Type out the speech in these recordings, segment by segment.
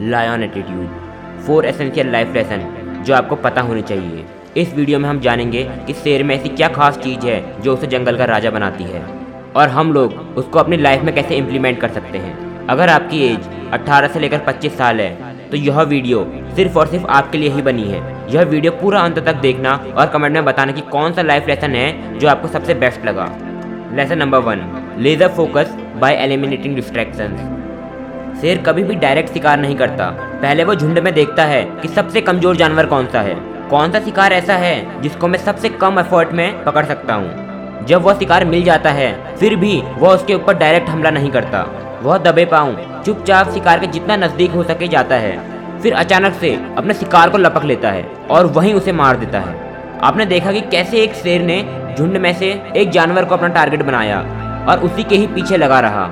Lion attitude four essential life lesson जो आपको पता होने चाहिए। इस वीडियो में हम जानेंगे कि शेर में ऐसी क्या खास चीज़ है जो उसे जंगल का राजा बनाती है, और हम लोग उसको अपनी लाइफ में कैसे इम्प्लीमेंट कर सकते हैं। अगर आपकी एज 18 से लेकर 25 साल है तो यह वीडियो सिर्फ़ और सिर्फ़ आपके लिए ही बनी है। यह वीडियो पूरा अंत तक देखना और कमेंट में बताना कि कौन सा लाइफ लेसन है जो आपको सबसे बेस्ट लगा। Lesson number one laser focus by eliminating distractions शेर कभी भी डायरेक्ट शिकार नहीं करता। पहले वो झुंड में देखता है कि सबसे कमज़ोर जानवर कौन सा है। कौन सा शिकार ऐसा है जिसको मैं सबसे कम एफर्ट में पकड़ सकता हूँ? जब वह शिकार मिल जाता है, फिर भी वह उसके ऊपर डायरेक्ट हमला नहीं करता। वह दबे पाऊँ चुपचाप शिकार के जितना नज़दीक हो सके जाता है। फिर अचानक से अपने शिकार को लपक लेता है और वहीं उसे मार देता है। आपने देखा कि कैसे एक शेर ने झुंड में से एक जानवर को अपना टारगेट बनाया और उसी के ही पीछे लगा रहा।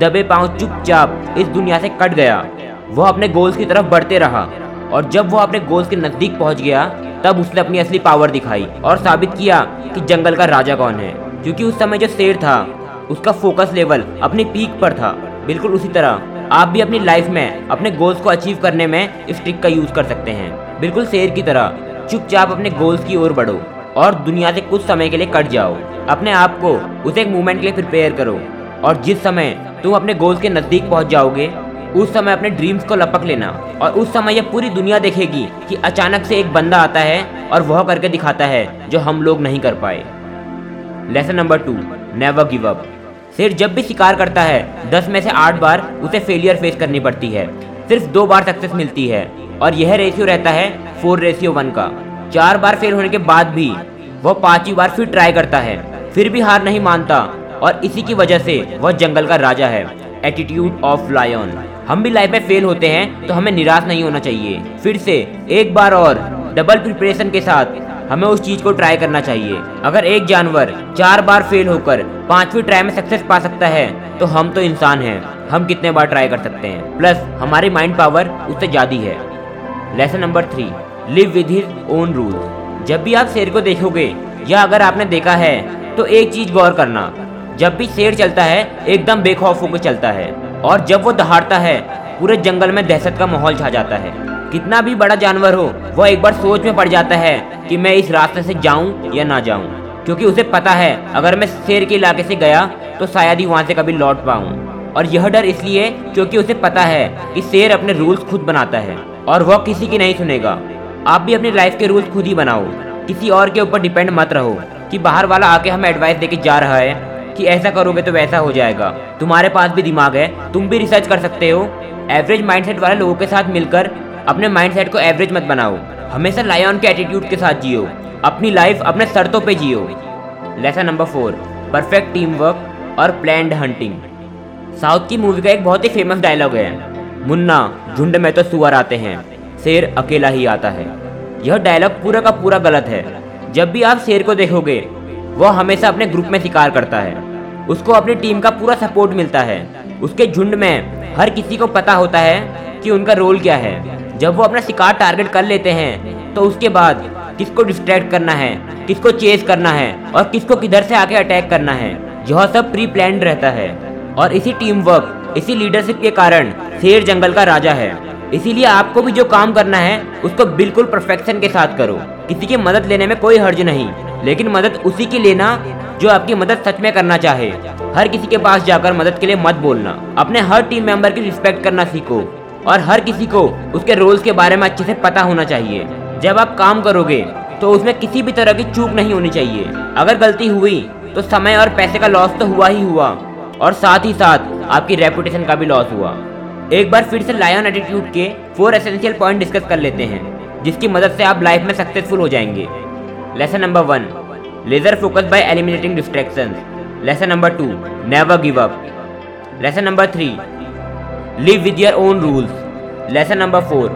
दबे पाँव चुपचाप इस दुनिया से कट गया। वह अपने गोल्स की तरफ़ बढ़ते रहा और जब वह अपने गोल्स के नज़दीक पहुँच गया, तब उसने अपनी असली पावर दिखाई और साबित किया कि जंगल का राजा कौन है। क्योंकि उस समय जो शेर था, उसका फोकस लेवल अपनी पीक पर था। बिल्कुल उसी तरह, आप भी अपनी लाइफ में, अपने गोल्स को अचीव करने में इस ट्रिक का यूज़ कर सकते हैं। बिल्कुल शेर की तरह, चुपचाप अपने गोल्स की ओर बढ़ो और दुनिया से कुछ समय के लिए कट जाओ। अपने आप को, उसे एक मूवमेंट के लिए प्रिपेयर करो। और जिस समय तुम अपने गोल्स के नज़दीक पहुँच जाओगे, उस समय अपने ड्रीम्स को लपक लेना। और उस समय यह पूरी दुनिया देखेगी कि अचानक से एक बंदा आता है और वह करके दिखाता है, जो हम लोग नहीं कर पाए। Lesson number two never give up शेर जब भी शिकार करता है, दस में से आठ बार उसे फेलियर फेस करनी पड़ती है। सिर्फ़ दो बार सक्सेस मिलती है। और यह रेशियो रहता है फोर रेशियो वन का। चार बार फेल होने के बाद भी, वह पांचवी बार फिर ट्राई करता है। फिर भी हार नहीं मानता। और इसी की वजह से वह जंगल का राजा है। एटीट्यूड ऑफ़ लायन हम भी लाइफ में फेल होते हैं तो हमें निराश नहीं होना चाहिए। फिर से एक बार और डबल प्रिपरेशन के साथ हमें उस चीज़ को ट्राई करना चाहिए। अगर एक जानवर चार बार फेल होकर पांचवी ट्राई में सक्सेस पा सकता है तो हम तो इंसान हैं। हम कितने बार ट्राई कर सकते हैं? प्लस हमारी माइंड पावर उससे ज़्यादा है। Lesson number three live with his own rule जब भी आप शेर को देखोगे या अगर आपने देखा है तो एक चीज़ गौर करना। जब भी शेर चलता है, एकदम बेखौफ होकर चलता है। और जब वो दहाड़ता है, पूरे जंगल में दहशत का माहौल छा जाता है। कितना भी बड़ा जानवर हो वह एक बार सोच में पड़ जाता है कि मैं इस रास्ते से जाऊँ या ना जाऊँ। क्योंकि उसे पता है, अगर मैं शेर के इलाके से गया तो शायद ही वहाँ से कभी लौट पाऊँ। और यह डर इसलिए, क्योंकि उसे पता है कि शेर अपने रूल्स खुद बनाता है, और वह किसी की नहीं सुनेगा। आप भी अपनी लाइफ के रूल्स खुद ही बनाओ। किसी और के ऊपर डिपेंड मत रहो कि बाहर वाला आके हमें एडवाइस देके जा रहा है कि ऐसा करोगे तो वैसा हो जाएगा। तुम्हारे पास भी दिमाग है, तुम भी रिसर्च कर सकते हो। एवरेज माइंडसेट वाले लोगों के साथ मिलकर अपने माइंडसेट को एवरेज मत बनाओ। हमेशा लायन के एटीट्यूड के साथ जियो। अपनी लाइफ अपने शर्तों पे जियो। Lesson number four perfect team work और प्लैंड हंटिंग साउथ की मूवी का एक बहुत ही फ़ेमस डायलॉग है। मुन्ना, झुंड में तो सुअर आते हैं, शेर अकेला ही आता है। यह डायलॉग पूरा का पूरा गलत है। जब भी आप शेर को देखोगे वह हमेशा अपने ग्रुप में शिकार करता है। उसको अपनी टीम का पूरा सपोर्ट मिलता है। उसके झुंड में हर किसी को पता होता है कि उनका रोल क्या है। जब वो अपना शिकार टारगेट कर लेते हैं तो उसके बाद किसको डिस्ट्रैक्ट करना है, किसको चेस करना है और किसको किधर से आके अटैक करना है, यह सब प्री प्लान रहता है। और इसी टीम वर्क इसी लीडरशिप के कारण शेर जंगल का राजा है। इसीलिए आपको भी जो काम करना है, उसको बिल्कुल परफेक्शन के साथ करो। किसी की मदद लेने में कोई हर्ज नहीं, लेकिन मदद उसी की लेना जो आपकी मदद सच में करना चाहे। हर किसी के पास जाकर मदद के लिए मत बोलना। अपने हर टीम मेंबर की रिस्पेक्ट करना सीखो, और हर किसी को उसके रोल्स के बारे में अच्छे से पता होना चाहिए। जब आप काम करोगे तो उसमें किसी भी तरह की चूक नहीं होनी चाहिए। अगर गलती हुई तो समय और पैसे का लॉस तो हुआ ही हुआ, और साथ ही साथ आपकी रेपुटेशन का भी लॉस हुआ। एक बार फिर से लायन एटीट्यूड के फोर एसेंशियल पॉइंट डिस्कस कर लेते हैं। जिसकी मदद से आप लाइफ में सक्सेसफुल हो जाएँगे। Lesson number one laser focus by eliminating distraction lesson number two never give up lesson number three live with your own rules lesson number four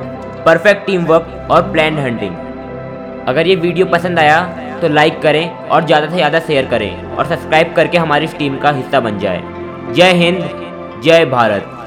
perfect team work और प्लान हंटिंग अगर ये video पसंद आया तो like करें और ज़्यादा से ज़्यादा शेयर करें और सब्सक्राइब करके हमारी इस टीम का हिस्सा बन जाए। जय हिंद, जय भारत।